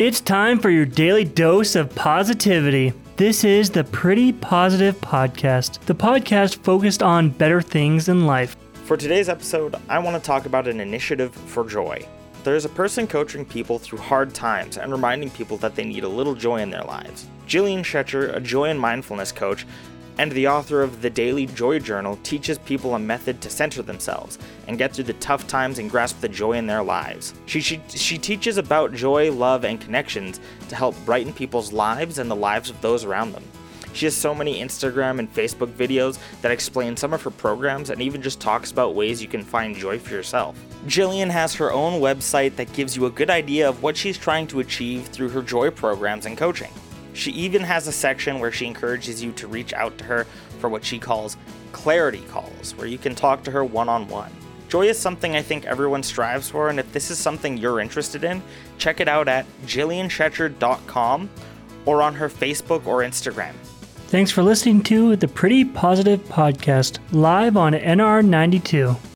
It's time for your daily dose of positivity. This is the Pretty Positive Podcast, the podcast focused on better things in life. For today's episode, I want to talk about an initiative for joy. There's a person coaching people through hard times and reminding people that they need a little joy in their lives. Jillian Schechter, a joy and mindfulness coach, and the author of the Daily Joy Journal teaches people a method to center themselves and get through the tough times and grasp the joy in their lives. She, she, she teaches about joy, love, and connections to help brighten people's lives and the lives of those around them. She has so many Instagram and Facebook videos that explain some of her programs and even just talks about ways you can find joy for yourself. Jillian has her own website that gives you a good idea of what she's trying to achieve through her joy programs and coaching. She even has a section where she encourages you to reach out to her for what she calls clarity calls, where you can talk to her one on one. Joy is something I think everyone strives for, and if this is something you're interested in, check it out at jillianschechter.com or on her Facebook or Instagram. Thanks for listening to the Pretty Positive Podcast, live on NR92.